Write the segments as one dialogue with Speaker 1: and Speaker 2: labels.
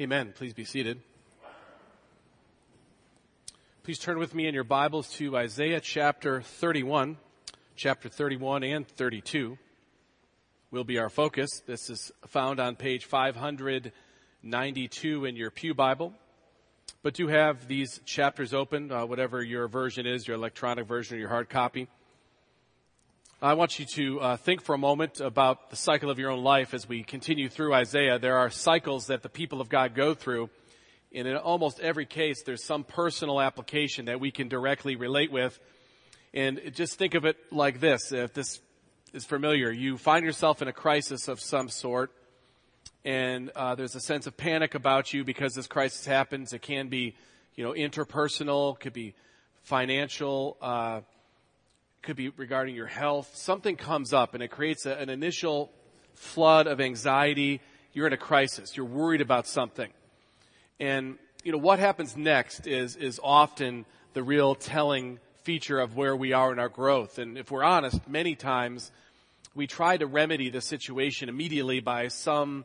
Speaker 1: Amen. Please be seated. Please turn with me in your Bibles to Isaiah chapter 31. Chapter 31 and 32 will be our focus. This is found on page 592 in your Pew Bible. But do have these chapters open, uh, whatever your version is, your electronic version or your hard copy. I want you to uh, think for a moment about the cycle of your own life as we continue through Isaiah. There are cycles that the people of God go through. And in almost every case, there's some personal application that we can directly relate with. And just think of it like this. If this is familiar, you find yourself in a crisis of some sort and uh, there's a sense of panic about you because this crisis happens. It can be, you know, interpersonal, could be financial, uh, could be regarding your health. Something comes up and it creates a, an initial flood of anxiety. You're in a crisis. You're worried about something. And, you know, what happens next is, is often the real telling feature of where we are in our growth. And if we're honest, many times we try to remedy the situation immediately by some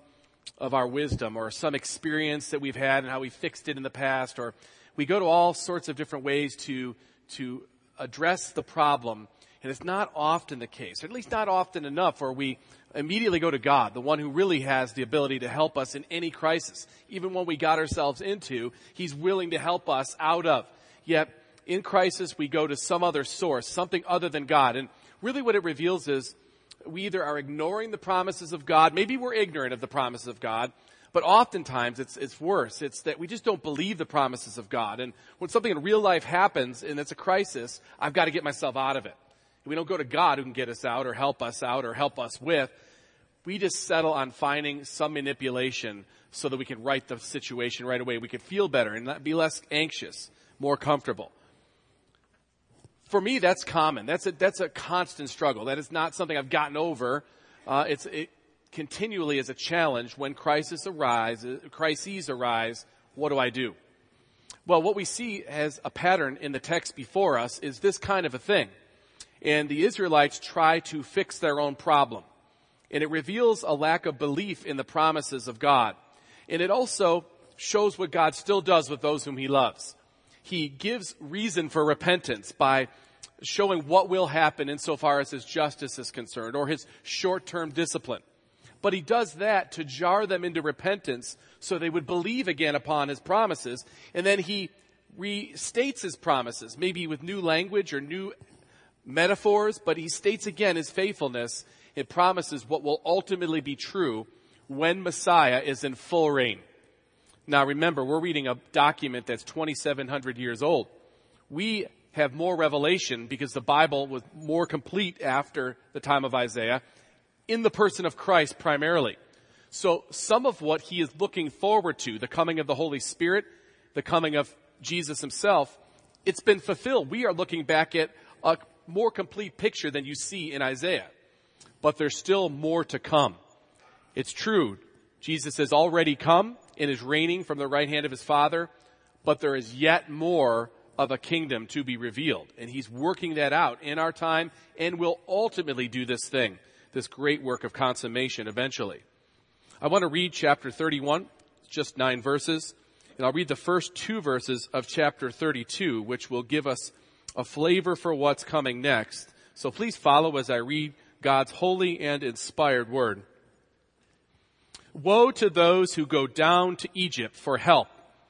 Speaker 1: of our wisdom or some experience that we've had and how we fixed it in the past or we go to all sorts of different ways to, to address the problem. And it's not often the case, or at least not often enough, where we immediately go to God, the one who really has the ability to help us in any crisis. Even when we got ourselves into, He's willing to help us out of. Yet, in crisis, we go to some other source, something other than God. And really what it reveals is we either are ignoring the promises of God, maybe we're ignorant of the promises of God, but oftentimes it's, it's worse. It's that we just don't believe the promises of God. And when something in real life happens and it's a crisis, I've got to get myself out of it. We don't go to God who can get us out or help us out or help us with. We just settle on finding some manipulation so that we can right the situation right away. We can feel better and be less anxious, more comfortable. For me, that's common. That's a, that's a constant struggle. That is not something I've gotten over. Uh, it's, it, continually as a challenge when crisis arise, crises arise, what do I do? Well, what we see as a pattern in the text before us is this kind of a thing. And the Israelites try to fix their own problem. And it reveals a lack of belief in the promises of God. And it also shows what God still does with those whom he loves. He gives reason for repentance by showing what will happen insofar as his justice is concerned or his short-term discipline. But he does that to jar them into repentance so they would believe again upon his promises. And then he restates his promises, maybe with new language or new metaphors, but he states again his faithfulness. It promises what will ultimately be true when Messiah is in full reign. Now remember, we're reading a document that's 2,700 years old. We have more revelation because the Bible was more complete after the time of Isaiah in the person of Christ primarily. So some of what he is looking forward to, the coming of the Holy Spirit, the coming of Jesus himself, it's been fulfilled. We are looking back at a more complete picture than you see in Isaiah. But there's still more to come. It's true. Jesus has already come and is reigning from the right hand of his Father, but there is yet more of a kingdom to be revealed. And he's working that out in our time and will ultimately do this thing this great work of consummation eventually. I want to read chapter 31, just nine verses, and I'll read the first two verses of chapter 32, which will give us a flavor for what's coming next. So please follow as I read God's holy and inspired word. Woe to those who go down to Egypt for help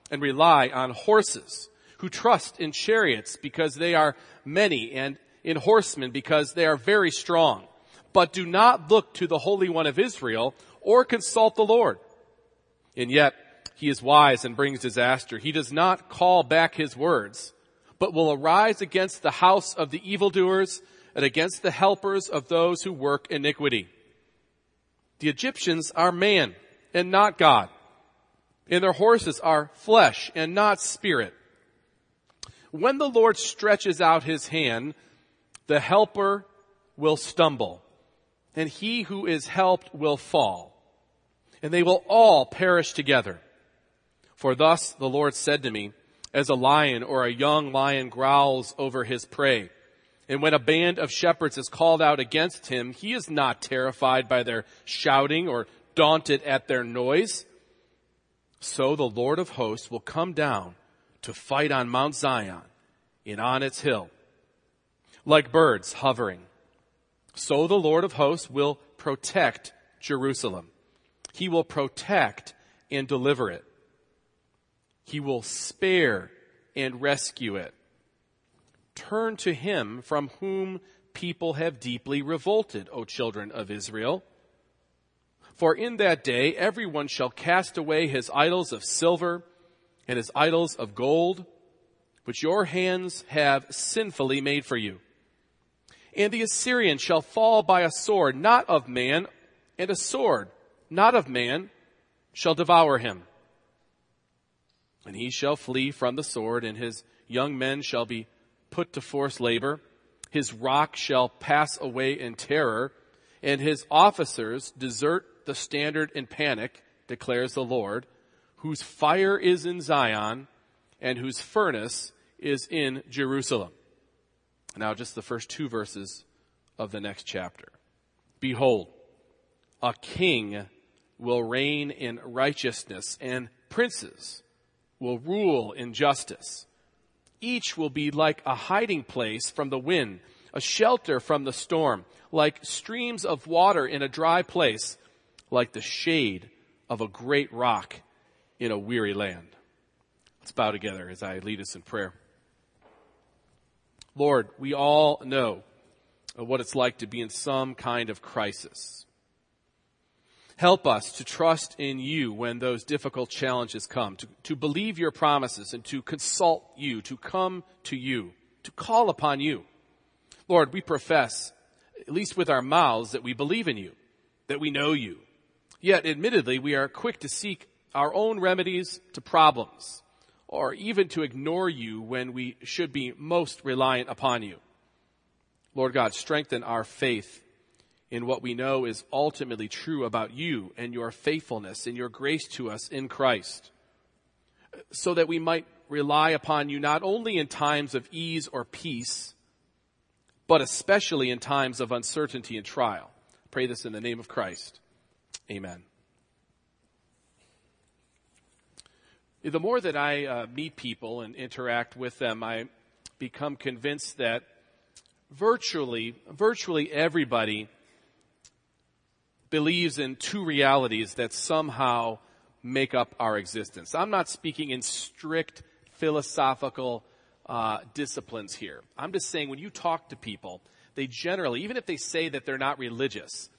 Speaker 1: and rely on horses, who trust in chariots because they are many and in horsemen because they are very strong but do not look to the Holy One of Israel or consult the Lord. And yet, he is wise and brings disaster. He does not call back his words, but will arise against the house of the evildoers and against the helpers of those who work iniquity. The Egyptians are man and not God, and their horses are flesh and not spirit. When the Lord stretches out his hand, the helper will stumble and he who is helped will fall. And they will all perish together. For thus the Lord said to me, as a lion or a young lion growls over his prey. And when a band of shepherds is called out against him, he is not terrified by their shouting or daunted at their noise. So the Lord of hosts will come down to fight on Mount Zion and on its hill. Like birds hovering. So the Lord of hosts will protect Jerusalem. He will protect and deliver it. He will spare and rescue it. Turn to him from whom people have deeply revolted, O children of Israel. For in that day everyone shall cast away his idols of silver and his idols of gold, which your hands have sinfully made for you. And the Assyrian shall fall by a sword, not of man, and a sword, not of man, shall devour him. And he shall flee from the sword, and his young men shall be put to forced labor. His rock shall pass away in terror, and his officers desert the standard in panic, declares the Lord, whose fire is in Zion and whose furnace is in Jerusalem. Now just the first two verses of the next chapter. Behold, a king will reign in righteousness and princes will rule in justice. Each will be like a hiding place from the wind, a shelter from the storm, like streams of water in a dry place, like the shade of a great rock in a weary land. Let's bow together as I lead us in prayer. Lord, we all know what it's like to be in some kind of crisis. Help us to trust in you when those difficult challenges come, to, to believe your promises and to consult you, to come to you, to call upon you. Lord, we profess, at least with our mouths, that we believe in you, that we know you. Yet, admittedly, we are quick to seek our own remedies to problems, or even to ignore you when we should be most reliant upon you. Lord God, strengthen our faith in what we know is ultimately true about you and your faithfulness and your grace to us in Christ, so that we might rely upon you not only in times of ease or peace, but especially in times of uncertainty and trial. Pray this in the name of Christ. Amen. The more that I uh, meet people and interact with them, I become convinced that virtually, virtually everybody believes in two realities that somehow make up our existence. I'm not speaking in strict philosophical uh, disciplines here. I'm just saying when you talk to people, they generally, even if they say that they're not religious,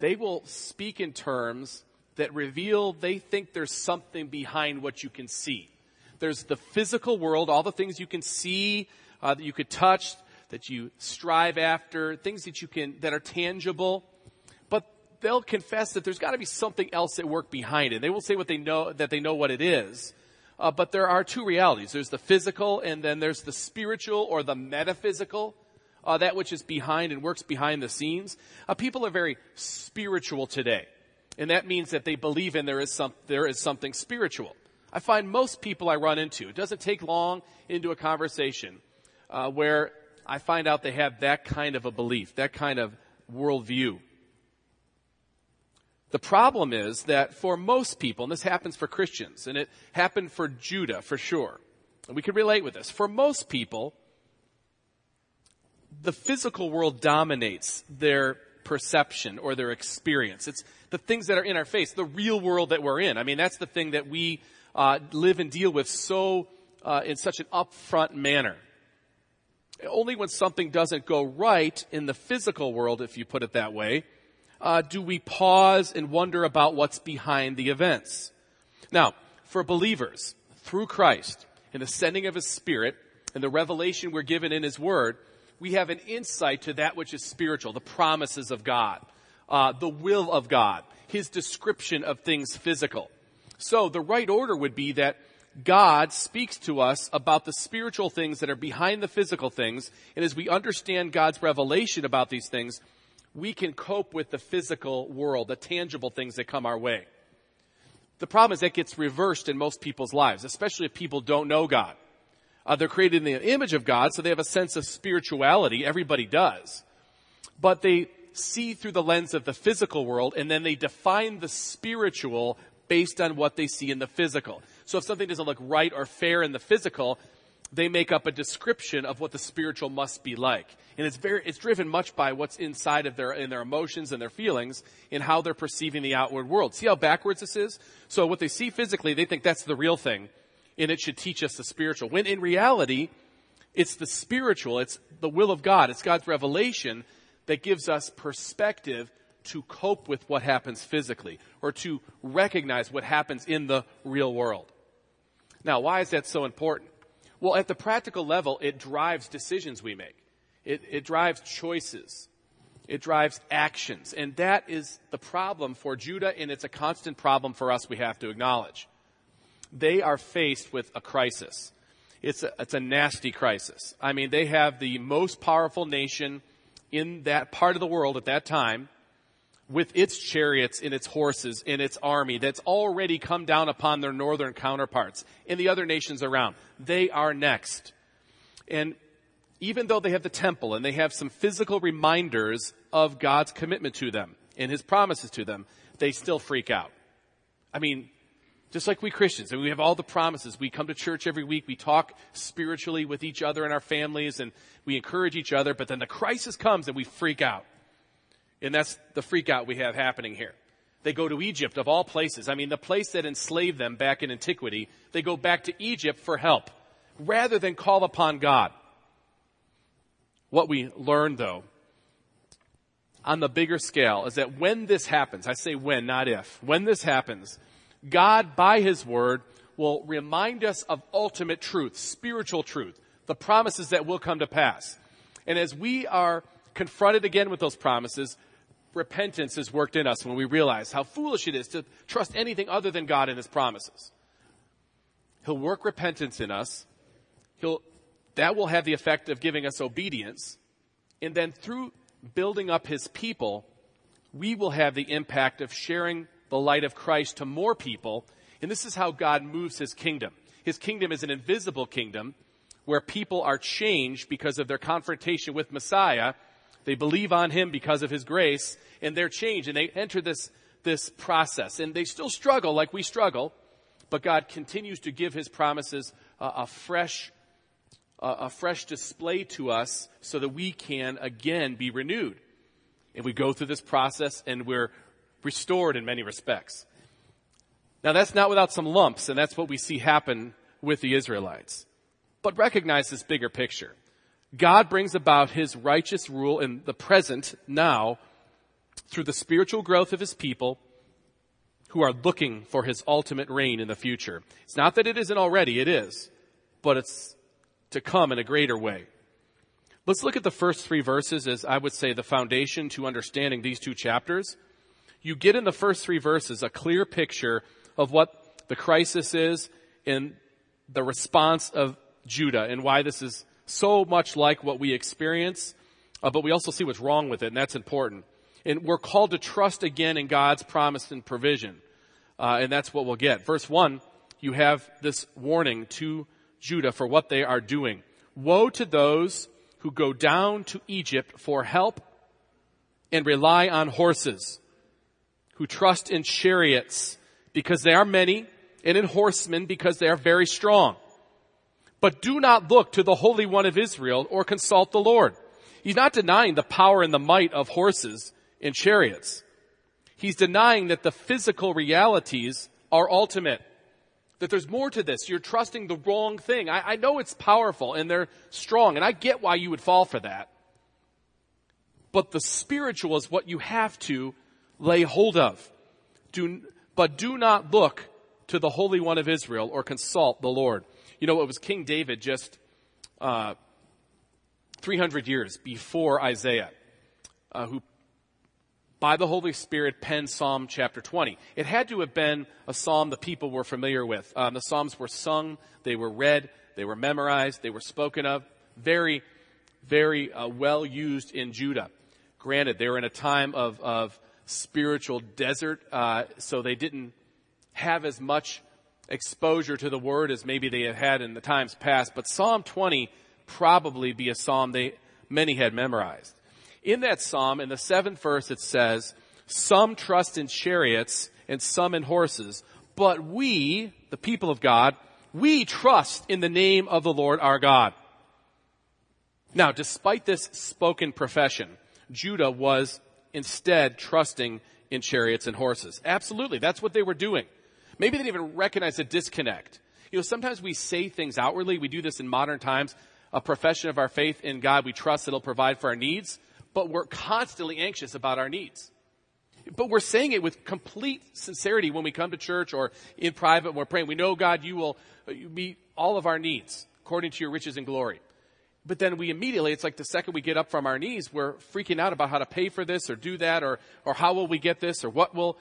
Speaker 1: they will speak in terms that reveal they think there's something behind what you can see. There's the physical world, all the things you can see, uh, that you could touch, that you strive after, things that you can, that are tangible But they'll confess that there's got to be something else at work behind it. They will say what they know, that they know what it is. Uh, but there are two realities. There's the physical and then there's the spiritual or the metaphysical. Uh, that which is behind and works behind the scenes. Uh, people are very spiritual today. And that means that they believe in there is some, there is something spiritual. I find most people I run into, it doesn't take long into a conversation, uh, where I find out they have that kind of a belief, that kind of worldview. The problem is that for most people, and this happens for Christians, and it happened for Judah for sure, and we can relate with this. For most people, the physical world dominates their perception or their experience. It's the things that are in our face, the real world that we're in. I mean, that's the thing that we uh, live and deal with so uh, in such an upfront manner. Only when something doesn't go right in the physical world, if you put it that way, uh, do we pause and wonder about what's behind the events. Now, for believers, through Christ, in the sending of His Spirit, and the revelation we're given in His Word, we have an insight to that which is spiritual, the promises of God, uh, the will of God, His description of things physical. So the right order would be that God speaks to us about the spiritual things that are behind the physical things, and as we understand God's revelation about these things, we can cope with the physical world, the tangible things that come our way. The problem is that gets reversed in most people's lives, especially if people don't know God. Uh, they're created in the image of God, so they have a sense of spirituality. Everybody does. But they see through the lens of the physical world, and then they define the spiritual based on what they see in the physical. So if something doesn't look right or fair in the physical, they make up a description of what the spiritual must be like. And it's very, it's driven much by what's inside of their, in their emotions and their feelings in how they're perceiving the outward world. See how backwards this is? So what they see physically, they think that's the real thing and it should teach us the spiritual. When in reality, it's the spiritual, it's the will of God, it's God's revelation that gives us perspective to cope with what happens physically or to recognize what happens in the real world. Now, why is that so important? Well, at the practical level, it drives decisions we make. It, it drives choices. It drives actions. And that is the problem for Judah, and it's a constant problem for us we have to acknowledge. They are faced with a crisis. It's a, it's a nasty crisis. I mean, they have the most powerful nation in that part of the world at that time with its chariots and its horses and its army that's already come down upon their northern counterparts and the other nations around. They are next. And even though they have the temple and they have some physical reminders of God's commitment to them and his promises to them, they still freak out. I mean, just like we Christians, and we have all the promises. We come to church every week. We talk spiritually with each other and our families and we encourage each other, but then the crisis comes and we freak out. And that's the freak out we have happening here. They go to Egypt of all places. I mean, the place that enslaved them back in antiquity, they go back to Egypt for help rather than call upon God. What we learn though, on the bigger scale is that when this happens, I say when, not if, when this happens, God by His Word will remind us of ultimate truth, spiritual truth, the promises that will come to pass. And as we are confronted again with those promises, repentance is worked in us when we realize how foolish it is to trust anything other than God and His promises. He'll work repentance in us. He'll, that will have the effect of giving us obedience. And then through building up His people, we will have the impact of sharing the light of Christ to more people. And this is how God moves His kingdom. His kingdom is an invisible kingdom where people are changed because of their confrontation with Messiah they believe on him because of his grace and they're changed and they enter this, this process and they still struggle like we struggle, but God continues to give his promises a, a fresh, a, a fresh display to us so that we can again be renewed. And we go through this process and we're restored in many respects. Now that's not without some lumps, and that's what we see happen with the Israelites. But recognize this bigger picture. God brings about his righteous rule in the present now through the spiritual growth of his people who are looking for his ultimate reign in the future. It's not that it isn't already, it is, but it's to come in a greater way. Let's look at the first three verses as I would say the foundation to understanding these two chapters. You get in the first three verses a clear picture of what the crisis is and the response of Judah and why this is so much like what we experience, uh, but we also see what's wrong with it, and that's important. And we're called to trust again in God's promise and provision. Uh, and that's what we'll get. Verse 1, you have this warning to Judah for what they are doing. Woe to those who go down to Egypt for help and rely on horses, who trust in chariots because they are many, and in horsemen because they are very strong. But do not look to the Holy One of Israel or consult the Lord. He's not denying the power and the might of horses and chariots. He's denying that the physical realities are ultimate. That there's more to this. You're trusting the wrong thing. I, I know it's powerful and they're strong, and I get why you would fall for that. But the spiritual is what you have to lay hold of. Do, but do not look to the Holy One of Israel or consult the Lord. You know, it was King David just uh, 300 years before Isaiah, uh, who by the Holy Spirit penned Psalm chapter 20. It had to have been a psalm the people were familiar with. Um, the psalms were sung, they were read, they were memorized, they were spoken of. Very, very uh, well used in Judah. Granted, they were in a time of, of spiritual desert, uh, so they didn't have as much exposure to the word as maybe they had had in the times past, but Psalm 20 probably be a psalm they, many had memorized. In that psalm, in the seventh verse, it says, some trust in chariots and some in horses, but we, the people of God, we trust in the name of the Lord our God. Now, despite this spoken profession, Judah was instead trusting in chariots and horses. Absolutely. That's what they were doing. Maybe they didn't even recognize the disconnect. You know, sometimes we say things outwardly. We do this in modern times. A profession of our faith in God. We trust that He'll provide for our needs, but we're constantly anxious about our needs. But we're saying it with complete sincerity when we come to church or in private when we're praying. We know, God, you will meet all of our needs according to your riches and glory. But then we immediately, it's like the second we get up from our knees, we're freaking out about how to pay for this or do that or, or how will we get this or what will.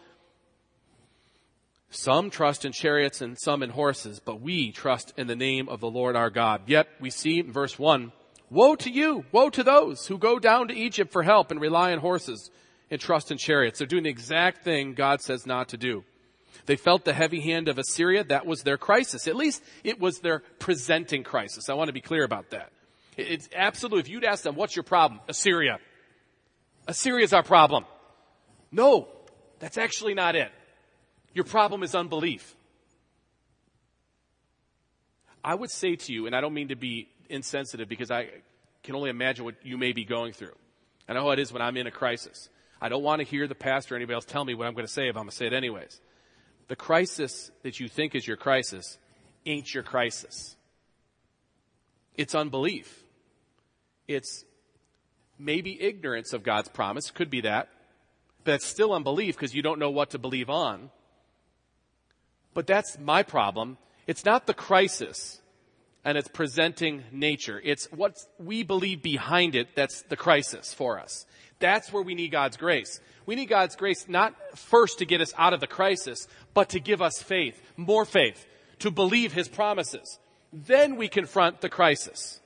Speaker 1: Some trust in chariots and some in horses, but we trust in the name of the Lord our God. Yet we see in verse one, woe to you, woe to those who go down to Egypt for help and rely on horses and trust in chariots. They're doing the exact thing God says not to do. They felt the heavy hand of Assyria. That was their crisis. At least it was their presenting crisis. I want to be clear about that. It's absolutely, if you'd ask them, what's your problem? Assyria. Assyria's our problem. No, that's actually not it. Your problem is unbelief. I would say to you, and I don't mean to be insensitive because I can only imagine what you may be going through. I know how it is when I'm in a crisis. I don't want to hear the pastor or anybody else tell me what I'm going to say if I'm going to say it anyways. The crisis that you think is your crisis ain't your crisis. It's unbelief. It's maybe ignorance of God's promise, could be that, but it's still unbelief because you don't know what to believe on. But that's my problem. It's not the crisis and its presenting nature. It's what we believe behind it that's the crisis for us. That's where we need God's grace. We need God's grace not first to get us out of the crisis, but to give us faith, more faith, to believe His promises. Then we confront the crisis.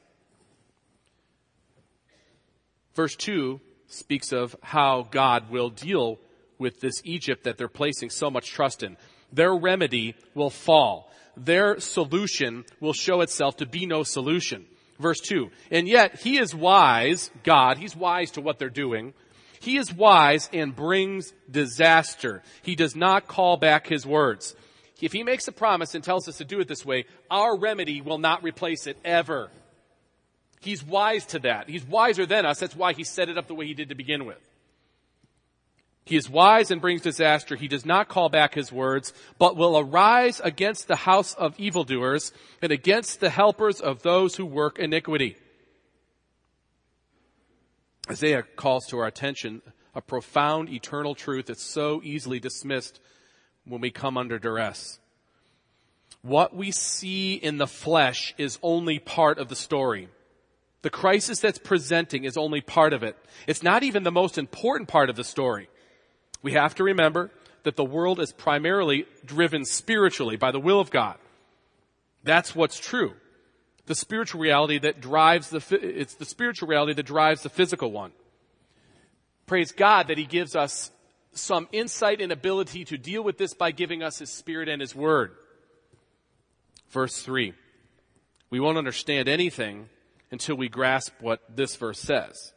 Speaker 1: Verse 2 speaks of how God will deal with this Egypt that they're placing so much trust in. Their remedy will fall. Their solution will show itself to be no solution. Verse 2. And yet, He is wise, God, He's wise to what they're doing. He is wise and brings disaster. He does not call back His words. If He makes a promise and tells us to do it this way, our remedy will not replace it ever. He's wise to that. He's wiser than us. That's why he set it up the way he did to begin with. He is wise and brings disaster. He does not call back his words, but will arise against the house of evildoers and against the helpers of those who work iniquity. Isaiah calls to our attention a profound eternal truth that's so easily dismissed when we come under duress. What we see in the flesh is only part of the story. The crisis that's presenting is only part of it. It's not even the most important part of the story. We have to remember that the world is primarily driven spiritually by the will of God. That's what's true. The spiritual reality that drives the, it's the spiritual reality that drives the physical one. Praise God that He gives us some insight and ability to deal with this by giving us His Spirit and His Word. Verse 3. We won't understand anything until we grasp what this verse says.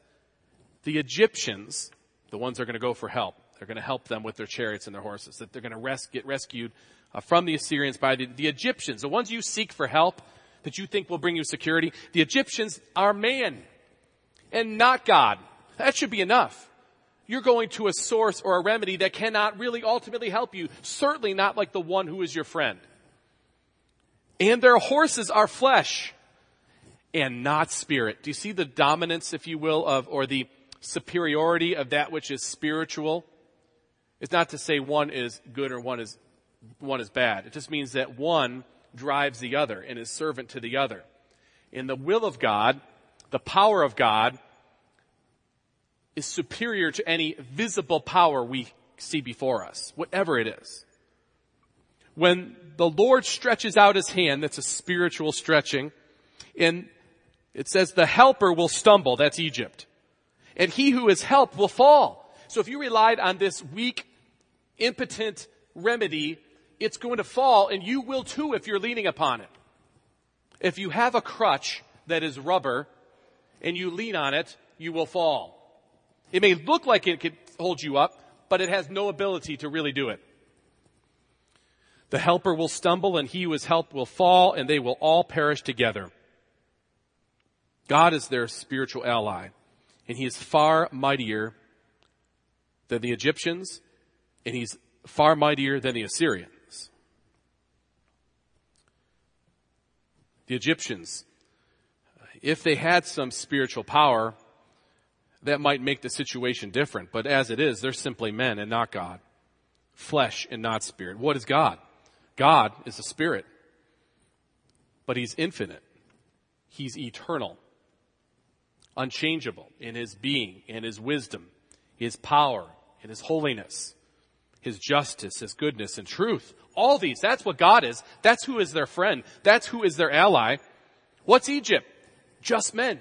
Speaker 1: The Egyptians, the ones that are going to go for help, they're going to help them with their chariots and their horses, that they're going to res- get rescued uh, from the Assyrians by the, the Egyptians, the ones you seek for help that you think will bring you security. The Egyptians are man and not God. That should be enough. You're going to a source or a remedy that cannot really ultimately help you. Certainly not like the one who is your friend. And their horses are flesh and not spirit. Do you see the dominance, if you will, of, or the superiority of that which is spiritual? It's not to say one is good or one is, one is bad. It just means that one drives the other and is servant to the other. In the will of God, the power of God is superior to any visible power we see before us, whatever it is. When the Lord stretches out his hand, that's a spiritual stretching, and it says the helper will stumble. That's Egypt. And he who is helped will fall. So if you relied on this weak, impotent remedy, it's going to fall and you will too if you're leaning upon it. If you have a crutch that is rubber and you lean on it, you will fall. It may look like it could hold you up, but it has no ability to really do it. The helper will stumble and he who is helped will fall and they will all perish together. God is their spiritual ally and he is far mightier than the Egyptians and he's far mightier than the Assyrians. The Egyptians, if they had some spiritual power, that might make the situation different. But as it is, they're simply men and not God. Flesh and not spirit. What is God? God is a spirit, but he's infinite. He's eternal, unchangeable in his being, in his wisdom, his power, in his holiness, his justice, his goodness and truth. All these, that's what God is. That's who is their friend. That's who is their ally. What's Egypt? Just men.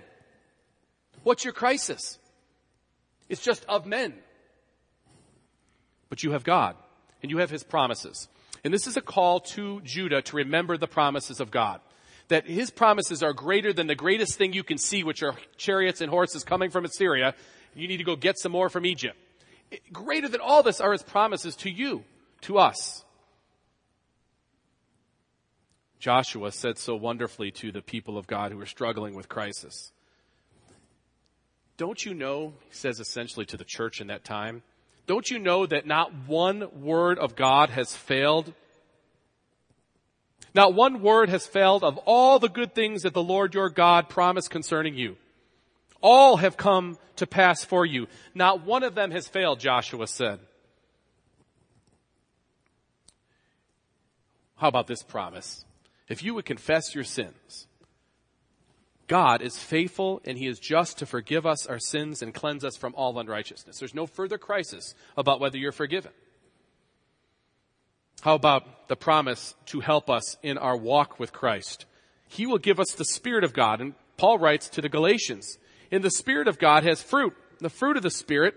Speaker 1: What's your crisis? It's just of men. But you have God and you have his promises. And this is a call to Judah to remember the promises of God. That his promises are greater than the greatest thing you can see, which are chariots and horses coming from Assyria. You need to go get some more from Egypt. Greater than all this are his promises to you, to us. Joshua said so wonderfully to the people of God who were struggling with crisis. Don't you know, he says essentially to the church in that time, don't you know that not one word of God has failed? Not one word has failed of all the good things that the Lord your God promised concerning you. All have come to pass for you. Not one of them has failed, Joshua said. How about this promise? If you would confess your sins, God is faithful and he is just to forgive us our sins and cleanse us from all unrighteousness. There's no further crisis about whether you're forgiven. How about the promise to help us in our walk with Christ? He will give us the Spirit of God. And Paul writes to the Galatians, in the Spirit of God has fruit. The fruit of the Spirit,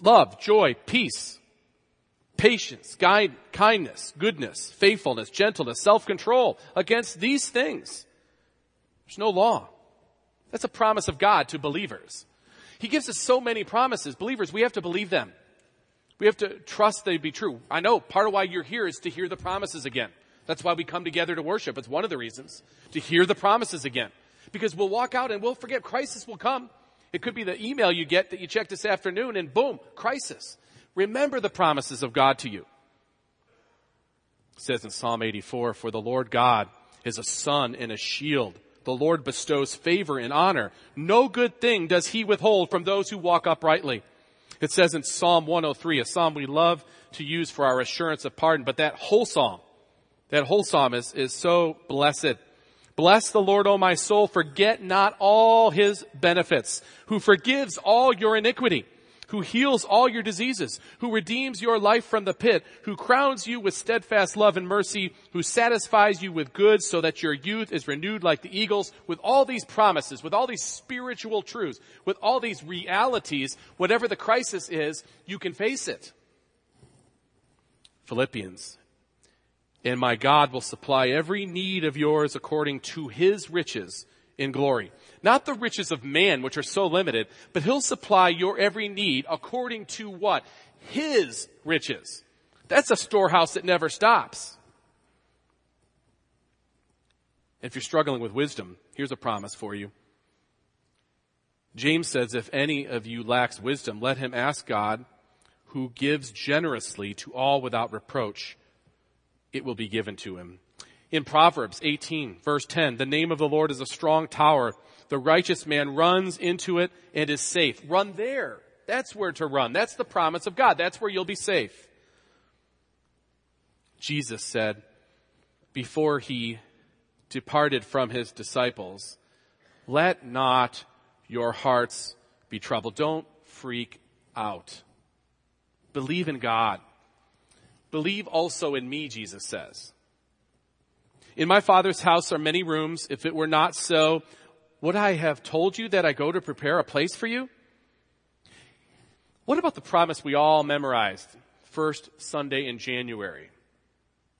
Speaker 1: love, joy, peace, patience, kindness, goodness, faithfulness, gentleness, self-control. Against these things, there's no law. That's a promise of God to believers. He gives us so many promises. Believers, we have to believe them. We have to trust they'd be true. I know part of why you're here is to hear the promises again. That's why we come together to worship. It's one of the reasons. To hear the promises again. Because we'll walk out and we'll forget crisis will come. It could be the email you get that you checked this afternoon and boom, crisis. Remember the promises of God to you. It says in Psalm 84, for the Lord God is a sun and a shield. The Lord bestows favor and honor. No good thing does he withhold from those who walk uprightly. It says in Psalm 103, a psalm we love to use for our assurance of pardon, but that whole psalm, that whole psalm is, is so blessed. Bless the Lord, O my soul, forget not all his benefits, who forgives all your iniquity who heals all your diseases, who redeems your life from the pit, who crowns you with steadfast love and mercy, who satisfies you with good so that your youth is renewed like the eagles, with all these promises, with all these spiritual truths, with all these realities, whatever the crisis is, you can face it. Philippians. And my God will supply every need of yours according to his riches in glory. Not the riches of man, which are so limited, but he'll supply your every need according to what? His riches. That's a storehouse that never stops. If you're struggling with wisdom, here's a promise for you. James says, if any of you lacks wisdom, let him ask God, who gives generously to all without reproach. It will be given to him. In Proverbs 18 verse 10, the name of the Lord is a strong tower. The righteous man runs into it and is safe. Run there. That's where to run. That's the promise of God. That's where you'll be safe. Jesus said before he departed from his disciples, let not your hearts be troubled. Don't freak out. Believe in God. Believe also in me, Jesus says. In my father's house are many rooms. If it were not so, would I have told you that I go to prepare a place for you? What about the promise we all memorized first Sunday in January?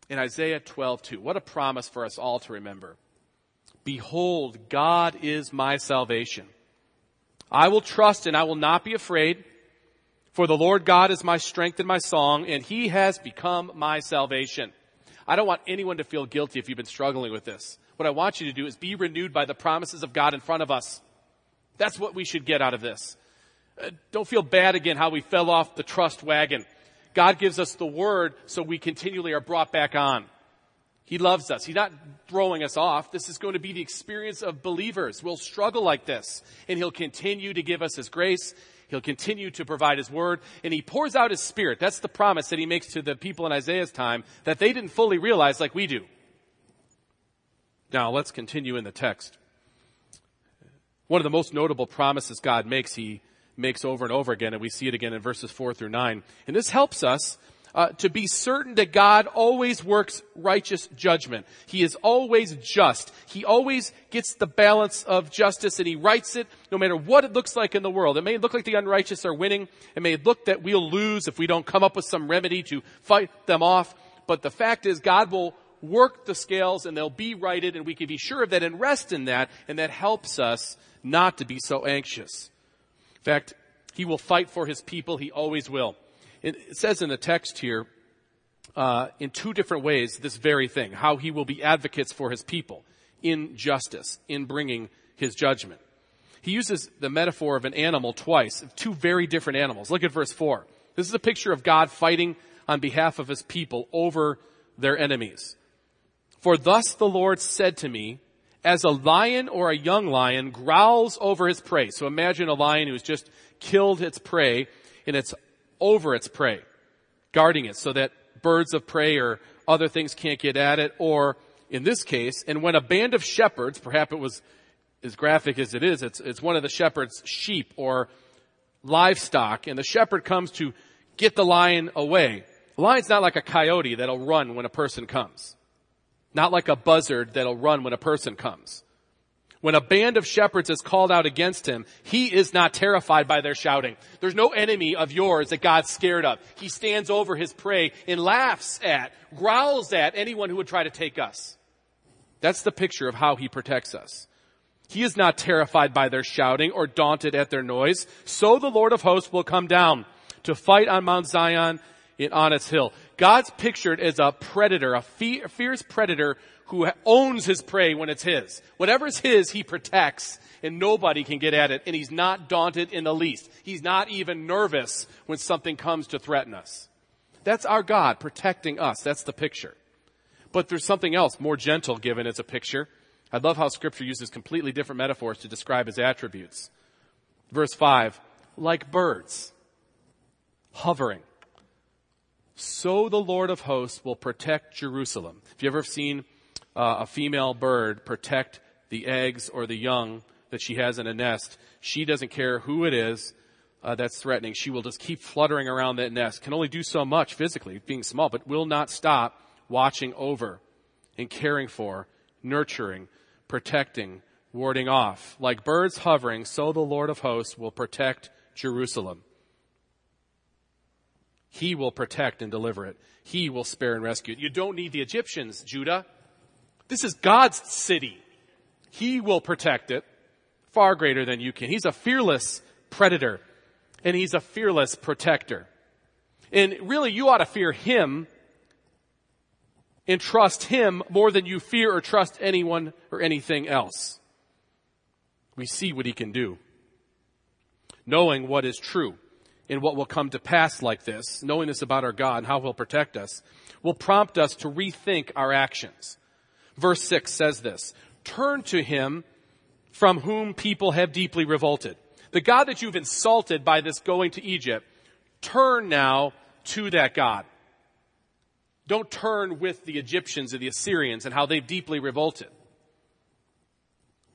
Speaker 1: In Isaiah 12, 2. What a promise for us all to remember. Behold, God is my salvation. I will trust and I will not be afraid, for the Lord God is my strength and my song, and he has become my salvation. I don't want anyone to feel guilty if you've been struggling with this. What I want you to do is be renewed by the promises of God in front of us. That's what we should get out of this. Uh, don't feel bad again how we fell off the trust wagon. God gives us the word so we continually are brought back on. He loves us. He's not throwing us off. This is going to be the experience of believers. We'll struggle like this and he'll continue to give us his grace. He'll continue to provide his word and he pours out his spirit. That's the promise that he makes to the people in Isaiah's time that they didn't fully realize like we do. Now let's continue in the text. One of the most notable promises God makes, he makes over and over again, and we see it again in verses four through nine. And this helps us uh, to be certain that God always works righteous judgment. He is always just. He always gets the balance of justice and he rights it no matter what it looks like in the world. It may look like the unrighteous are winning. It may look that we'll lose if we don't come up with some remedy to fight them off. But the fact is God will work the scales and they'll be righted and we can be sure of that and rest in that and that helps us not to be so anxious. In fact, he will fight for his people. He always will. It says in the text here, uh, in two different ways, this very thing, how he will be advocates for his people in justice, in bringing his judgment. He uses the metaphor of an animal twice, of two very different animals. Look at verse four. This is a picture of God fighting on behalf of his people over their enemies. For thus the Lord said to me, as a lion or a young lion growls over his prey. So imagine a lion who's just killed its prey and it's over its prey, guarding it so that birds of prey or other things can't get at it. Or in this case, and when a band of shepherds, perhaps it was as graphic as it is, it's, it's one of the shepherd's sheep or livestock and the shepherd comes to get the lion away. The lion's not like a coyote that'll run when a person comes. Not like a buzzard that'll run when a person comes. When a band of shepherds is called out against him, he is not terrified by their shouting. There's no enemy of yours that God's scared of. He stands over his prey and laughs at, growls at anyone who would try to take us. That's the picture of how he protects us. He is not terrified by their shouting or daunted at their noise. So the Lord of hosts will come down to fight on Mount Zion and on its hill. God's pictured as a predator, a fierce predator who owns his prey when it's his. Whatever's his, he protects and nobody can get at it and he's not daunted in the least. He's not even nervous when something comes to threaten us. That's our God protecting us. That's the picture. But there's something else more gentle given as a picture. I love how scripture uses completely different metaphors to describe his attributes. Verse five, like birds, hovering so the Lord of hosts will protect Jerusalem. Have you ever seen uh, a female bird protect the eggs or the young that she has in a nest? She doesn't care who it is uh, that's threatening. She will just keep fluttering around that nest. Can only do so much physically, being small, but will not stop watching over and caring for, nurturing, protecting, warding off. Like birds hovering, so the Lord of hosts will protect Jerusalem. He will protect and deliver it. He will spare and rescue it. You don't need the Egyptians, Judah. This is God's city. He will protect it far greater than you can. He's a fearless predator and he's a fearless protector. And really you ought to fear him and trust him more than you fear or trust anyone or anything else. We see what he can do. Knowing what is true in what will come to pass like this, knowing this about our God and how he'll protect us, will prompt us to rethink our actions. Verse 6 says this, turn to him from whom people have deeply revolted. The God that you've insulted by this going to Egypt, turn now to that God. Don't turn with the Egyptians and the Assyrians and how they've deeply revolted.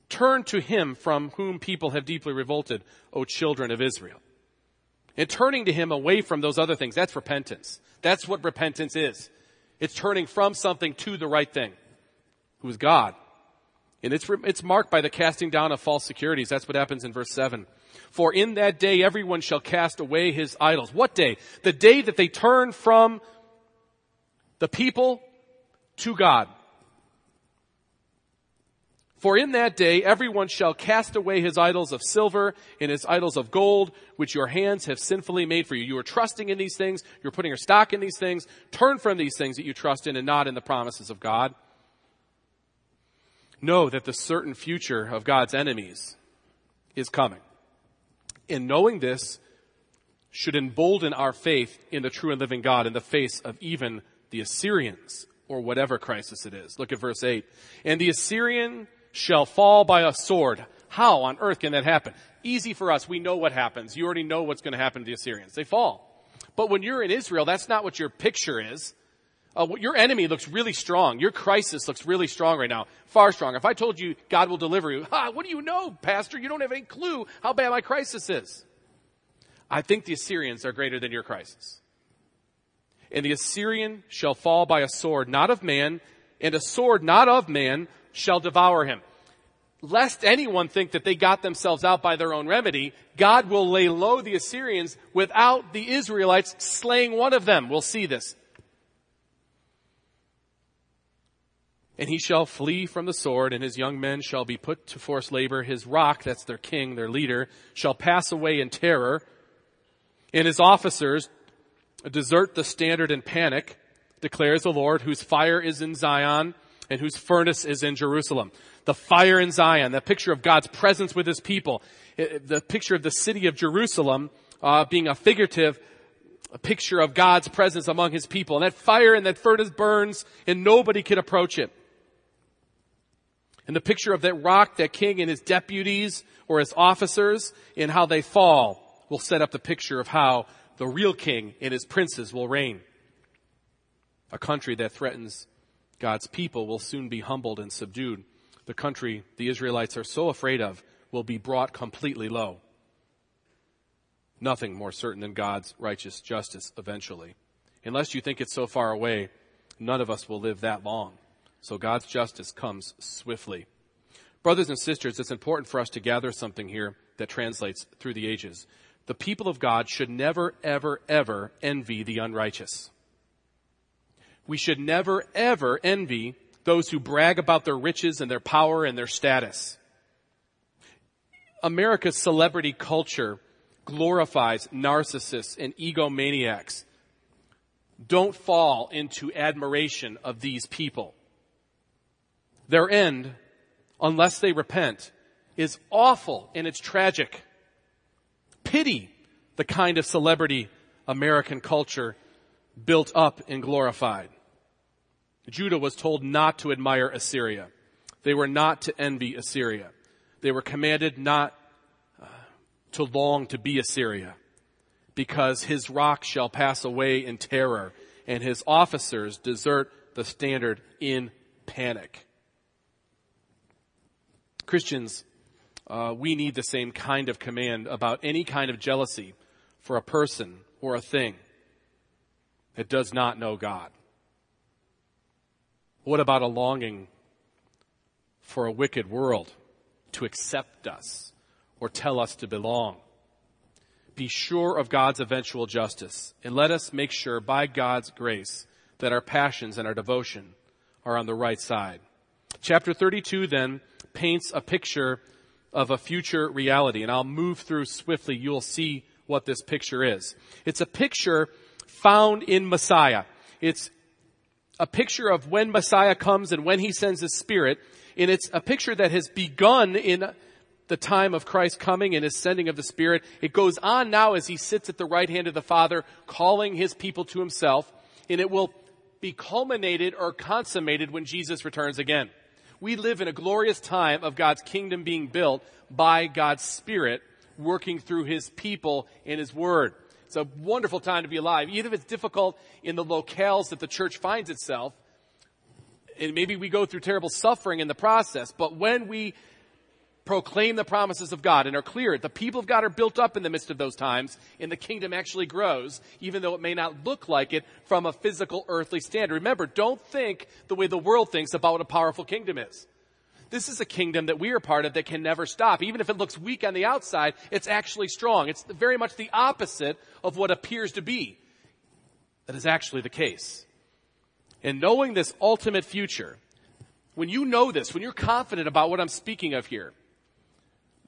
Speaker 1: Turn to him from whom people have deeply revolted, O children of Israel. And turning to Him away from those other things, that's repentance. That's what repentance is. It's turning from something to the right thing, who is God. And it's, it's marked by the casting down of false securities. That's what happens in verse 7. For in that day everyone shall cast away his idols. What day? The day that they turn from the people to God. For in that day everyone shall cast away his idols of silver and his idols of gold, which your hands have sinfully made for you. You are trusting in these things. You're putting your stock in these things. Turn from these things that you trust in and not in the promises of God. Know that the certain future of God's enemies is coming. In knowing this should embolden our faith in the true and living God in the face of even the Assyrians or whatever crisis it is. Look at verse 8. And the Assyrian shall fall by a sword. How on earth can that happen? Easy for us. We know what happens. You already know what's going to happen to the Assyrians. They fall. But when you're in Israel, that's not what your picture is. Uh, your enemy looks really strong. Your crisis looks really strong right now. Far strong. If I told you God will deliver you, ha, what do you know, pastor? You don't have any clue how bad my crisis is. I think the Assyrians are greater than your crisis. And the Assyrian shall fall by a sword, not of man, and a sword not of man, shall devour him. Lest anyone think that they got themselves out by their own remedy, God will lay low the Assyrians without the Israelites slaying one of them. We'll see this. And he shall flee from the sword, and his young men shall be put to forced labor. His rock, that's their king, their leader, shall pass away in terror. And his officers desert the standard in panic, declares the Lord, whose fire is in Zion and whose furnace is in Jerusalem. The fire in Zion, the picture of God's presence with his people, the picture of the city of Jerusalem uh, being a figurative a picture of God's presence among his people. And that fire and that furnace burns and nobody can approach it. And the picture of that rock, that king and his deputies or his officers and how they fall will set up the picture of how the real king and his princes will reign. A country that threatens God's people will soon be humbled and subdued. The country the Israelites are so afraid of will be brought completely low. Nothing more certain than God's righteous justice eventually. Unless you think it's so far away, none of us will live that long. So God's justice comes swiftly. Brothers and sisters, it's important for us to gather something here that translates through the ages. The people of God should never, ever, ever envy the unrighteous. We should never ever envy those who brag about their riches and their power and their status. America's celebrity culture glorifies narcissists and egomaniacs. Don't fall into admiration of these people. Their end, unless they repent, is awful and it's tragic. Pity the kind of celebrity American culture built up and glorified. Judah was told not to admire Assyria. They were not to envy Assyria. They were commanded not uh, to long to be Assyria because his rock shall pass away in terror and his officers desert the standard in panic. Christians, uh, we need the same kind of command about any kind of jealousy for a person or a thing that does not know God? What about a longing for a wicked world to accept us or tell us to belong? Be sure of God's eventual justice and let us make sure by God's grace that our passions and our devotion are on the right side. Chapter 32 then paints a picture of a future reality and I'll move through swiftly. You'll see what this picture is. It's a picture found in Messiah. It's a picture of when Messiah comes and when he sends his spirit. And it's a picture that has begun in the time of Christ coming and his sending of the Spirit. It goes on now as he sits at the right hand of the Father, calling his people to himself, and it will be culminated or consummated when Jesus returns again. We live in a glorious time of God's kingdom being built by God's Spirit working through his people in his word. It's a wonderful time to be alive, even if it's difficult in the locales that the church finds itself. And maybe we go through terrible suffering in the process, but when we proclaim the promises of God and are clear, the people of God are built up in the midst of those times, and the kingdom actually grows, even though it may not look like it from a physical earthly standard. Remember, don't think the way the world thinks about what a powerful kingdom is. This is a kingdom that we are part of that can never stop. Even if it looks weak on the outside, it's actually strong. It's very much the opposite of what appears to be. That is actually the case. And knowing this ultimate future, when you know this, when you're confident about what I'm speaking of here,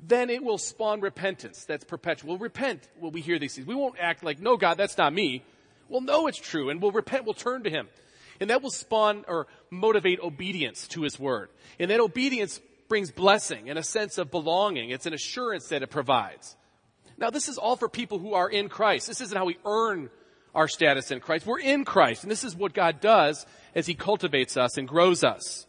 Speaker 1: then it will spawn repentance that's perpetual. We'll repent when we hear these things. We won't act like, no, God, that's not me. We'll know it's true and we'll repent, we'll turn to Him. And that will spawn or motivate obedience to His Word. And that obedience brings blessing and a sense of belonging. It's an assurance that it provides. Now, this is all for people who are in Christ. This isn't how we earn our status in Christ. We're in Christ, and this is what God does as He cultivates us and grows us.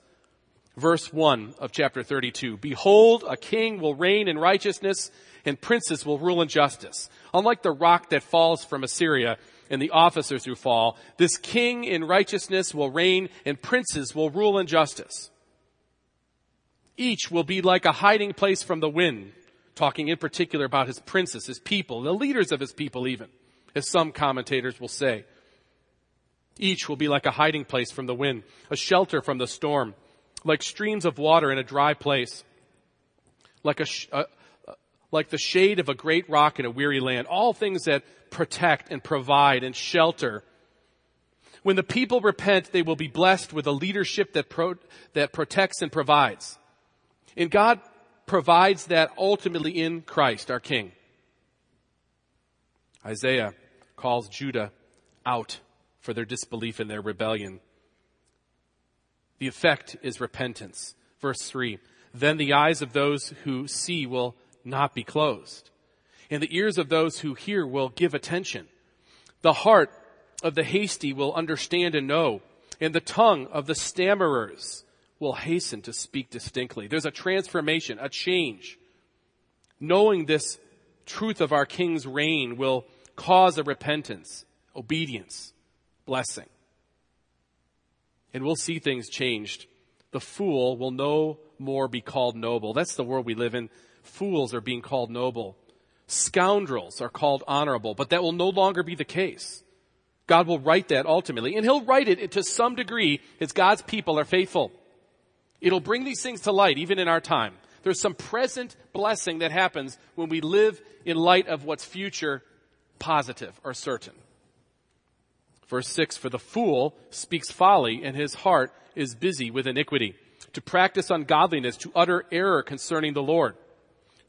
Speaker 1: Verse 1 of chapter 32. Behold, a king will reign in righteousness, and princes will rule in justice. Unlike the rock that falls from Assyria and the officers who fall, this king in righteousness will reign, and princes will rule in justice. Each will be like a hiding place from the wind, talking in particular about his princes, his people, the leaders of his people even as some commentators will say. Each will be like a hiding place from the wind, a shelter from the storm, like streams of water in a dry place, like a, sh- like the shade of a great rock in a weary land. All things that protect and provide and shelter. When the people repent, they will be blessed with a leadership that pro- that protects and provides. And God provides that ultimately in Christ, our King. Isaiah calls Judah out for their disbelief and their rebellion. The effect is repentance. Verse 3 Then the eyes of those who see will not be closed, and the ears of those who hear will give attention. The heart of the hasty will understand and know, and the tongue of the stammerers will hasten to speak distinctly. There's a transformation, a change. Knowing this truth of our King's reign will cause a repentance, obedience, blessing. And we'll see things changed. The fool will no more be called noble. That's the world we live in. Fools are being called noble. Scoundrels are called honorable, but that will no longer be the case. God will right that ultimately, and He'll right it to some degree as God's people are faithful. It'll bring these things to light even in our time. There's some present blessing that happens when we live in light of what's future positive or certain. Verse 6 For the fool speaks folly, and his heart is busy with iniquity. To practice ungodliness, to utter error concerning the Lord,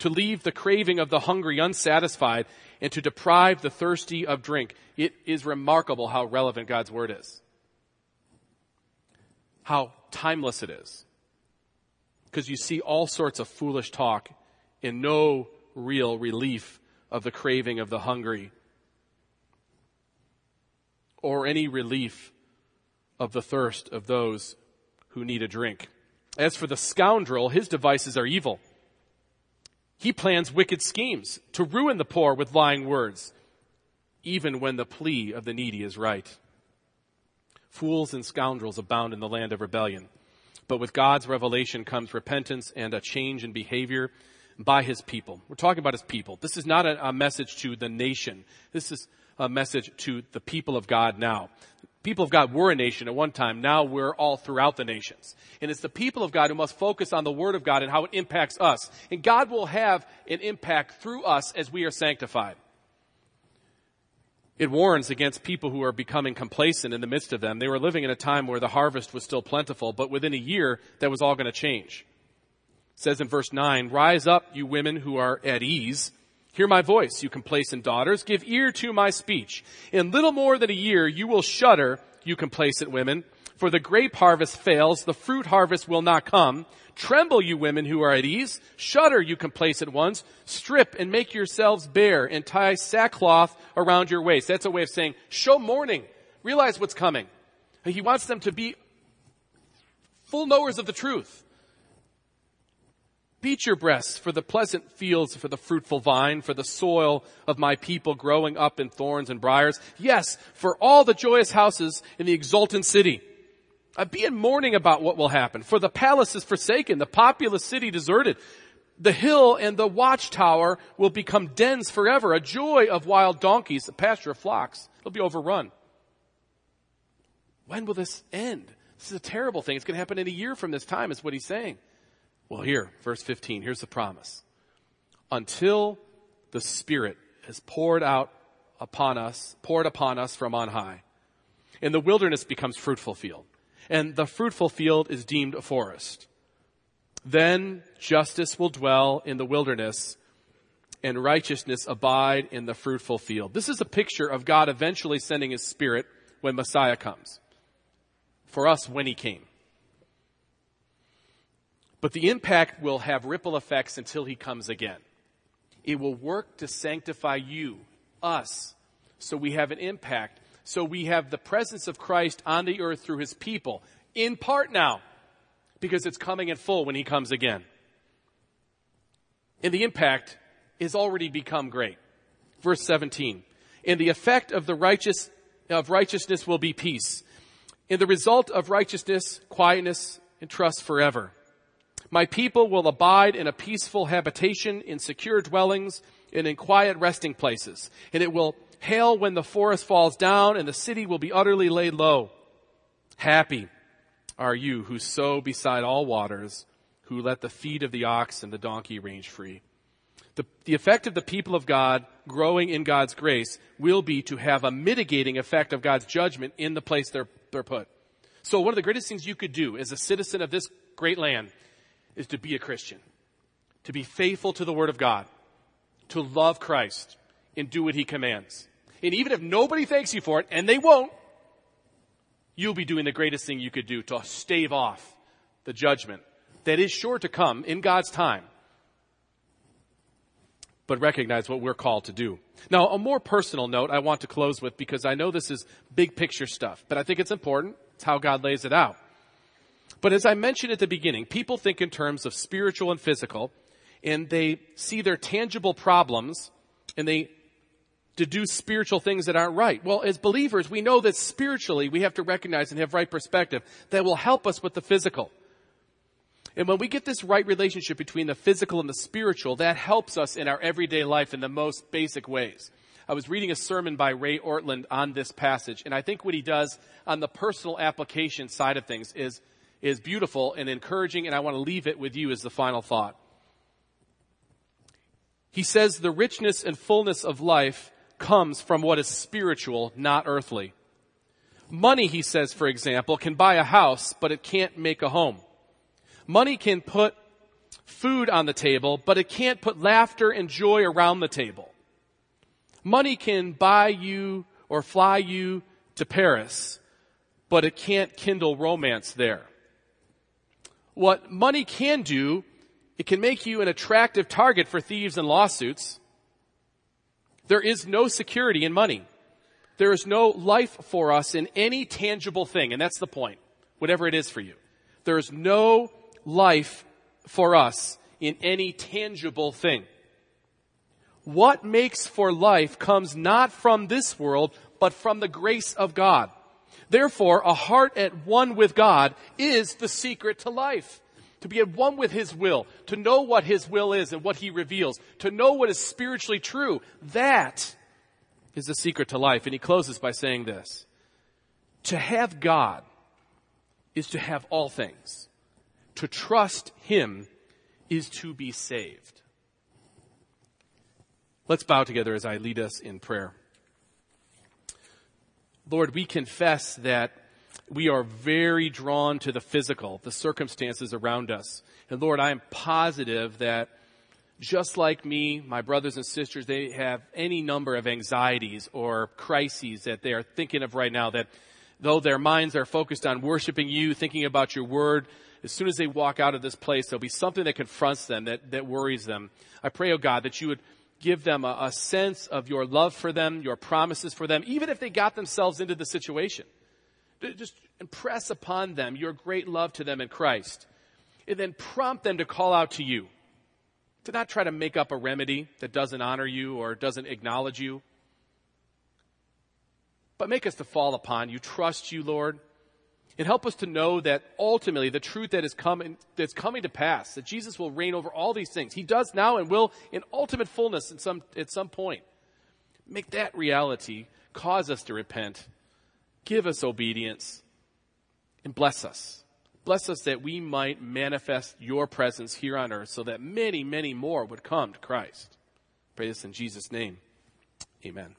Speaker 1: to leave the craving of the hungry unsatisfied, and to deprive the thirsty of drink. It is remarkable how relevant God's word is. How timeless it is. Because you see all sorts of foolish talk and no real relief of the craving of the hungry or any relief of the thirst of those who need a drink. As for the scoundrel, his devices are evil. He plans wicked schemes to ruin the poor with lying words, even when the plea of the needy is right. Fools and scoundrels abound in the land of rebellion. But with God's revelation comes repentance and a change in behavior by his people. We're talking about his people. This is not a, a message to the nation. This is a message to the people of God now. People of God were a nation at one time. Now we're all throughout the nations. And it's the people of God who must focus on the Word of God and how it impacts us. And God will have an impact through us as we are sanctified. It warns against people who are becoming complacent in the midst of them. They were living in a time where the harvest was still plentiful, but within a year, that was all going to change. It says in verse 9, Rise up, you women who are at ease. Hear my voice, you complacent daughters. Give ear to my speech. In little more than a year, you will shudder, you complacent women. For the grape harvest fails, the fruit harvest will not come. Tremble, you women who are at ease. Shudder, you complacent ones. Strip and make yourselves bare and tie sackcloth around your waist. That's a way of saying, show mourning. Realize what's coming. He wants them to be full knowers of the truth. Beat your breasts for the pleasant fields, for the fruitful vine, for the soil of my people growing up in thorns and briars. Yes, for all the joyous houses in the exultant city. I be in mourning about what will happen. For the palace is forsaken, the populous city deserted. The hill and the watchtower will become dens forever, a joy of wild donkeys, a pasture of flocks. It'll be overrun. When will this end? This is a terrible thing. It's going to happen in a year from this time, is what he's saying. Well, here, verse 15, here's the promise. Until the Spirit is poured out upon us, poured upon us from on high, and the wilderness becomes fruitful field, and the fruitful field is deemed a forest. Then justice will dwell in the wilderness and righteousness abide in the fruitful field. This is a picture of God eventually sending his spirit when Messiah comes. For us, when he came. But the impact will have ripple effects until he comes again. It will work to sanctify you, us, so we have an impact. So we have the presence of Christ on the earth through his people, in part now, because it's coming in full when he comes again. And the impact is already become great. Verse 17. And the effect of the righteous, of righteousness will be peace. And the result of righteousness, quietness, and trust forever. My people will abide in a peaceful habitation, in secure dwellings, and in quiet resting places. And it will hail when the forest falls down, and the city will be utterly laid low. Happy are you who sow beside all waters, who let the feet of the ox and the donkey range free. The, the effect of the people of God growing in God's grace will be to have a mitigating effect of God's judgment in the place they're, they're put. So one of the greatest things you could do as a citizen of this great land is to be a Christian, to be faithful to the Word of God, to love Christ and do what He commands. And even if nobody thanks you for it, and they won't, you'll be doing the greatest thing you could do to stave off the judgment that is sure to come in God's time but recognize what we're called to do. Now, a more personal note I want to close with because I know this is big picture stuff, but I think it's important. It's how God lays it out. But as I mentioned at the beginning, people think in terms of spiritual and physical, and they see their tangible problems, and they deduce spiritual things that aren't right. Well, as believers, we know that spiritually we have to recognize and have right perspective that will help us with the physical. And when we get this right relationship between the physical and the spiritual, that helps us in our everyday life in the most basic ways. I was reading a sermon by Ray Ortlund on this passage, and I think what he does on the personal application side of things is, is beautiful and encouraging, and I want to leave it with you as the final thought. He says the richness and fullness of life comes from what is spiritual, not earthly. Money, he says, for example, can buy a house, but it can't make a home. Money can put food on the table, but it can't put laughter and joy around the table. Money can buy you or fly you to Paris, but it can't kindle romance there. What money can do, it can make you an attractive target for thieves and lawsuits. There is no security in money. There is no life for us in any tangible thing, and that's the point, whatever it is for you. There is no life for us in any tangible thing. What makes for life comes not from this world, but from the grace of God. Therefore, a heart at one with God is the secret to life. To be at one with His will, to know what His will is and what He reveals, to know what is spiritually true, that is the secret to life. And he closes by saying this. To have God is to have all things. To trust Him is to be saved. Let's bow together as I lead us in prayer. Lord, we confess that we are very drawn to the physical, the circumstances around us. And Lord, I am positive that just like me, my brothers and sisters, they have any number of anxieties or crises that they are thinking of right now that though their minds are focused on worshiping you, thinking about your word, as soon as they walk out of this place, there'll be something that confronts them, that, that worries them. I pray, oh God, that you would give them a, a sense of your love for them, your promises for them, even if they got themselves into the situation. Just impress upon them your great love to them in Christ. And then prompt them to call out to you. To not try to make up a remedy that doesn't honor you or doesn't acknowledge you. But make us to fall upon you, trust you, Lord, and help us to know that ultimately the truth that is coming, that's coming to pass, that Jesus will reign over all these things. He does now and will in ultimate fullness in some, at some point. Make that reality cause us to repent. Give us obedience and bless us. Bless us that we might manifest your presence here on earth so that many, many more would come to Christ. Pray this in Jesus' name. Amen.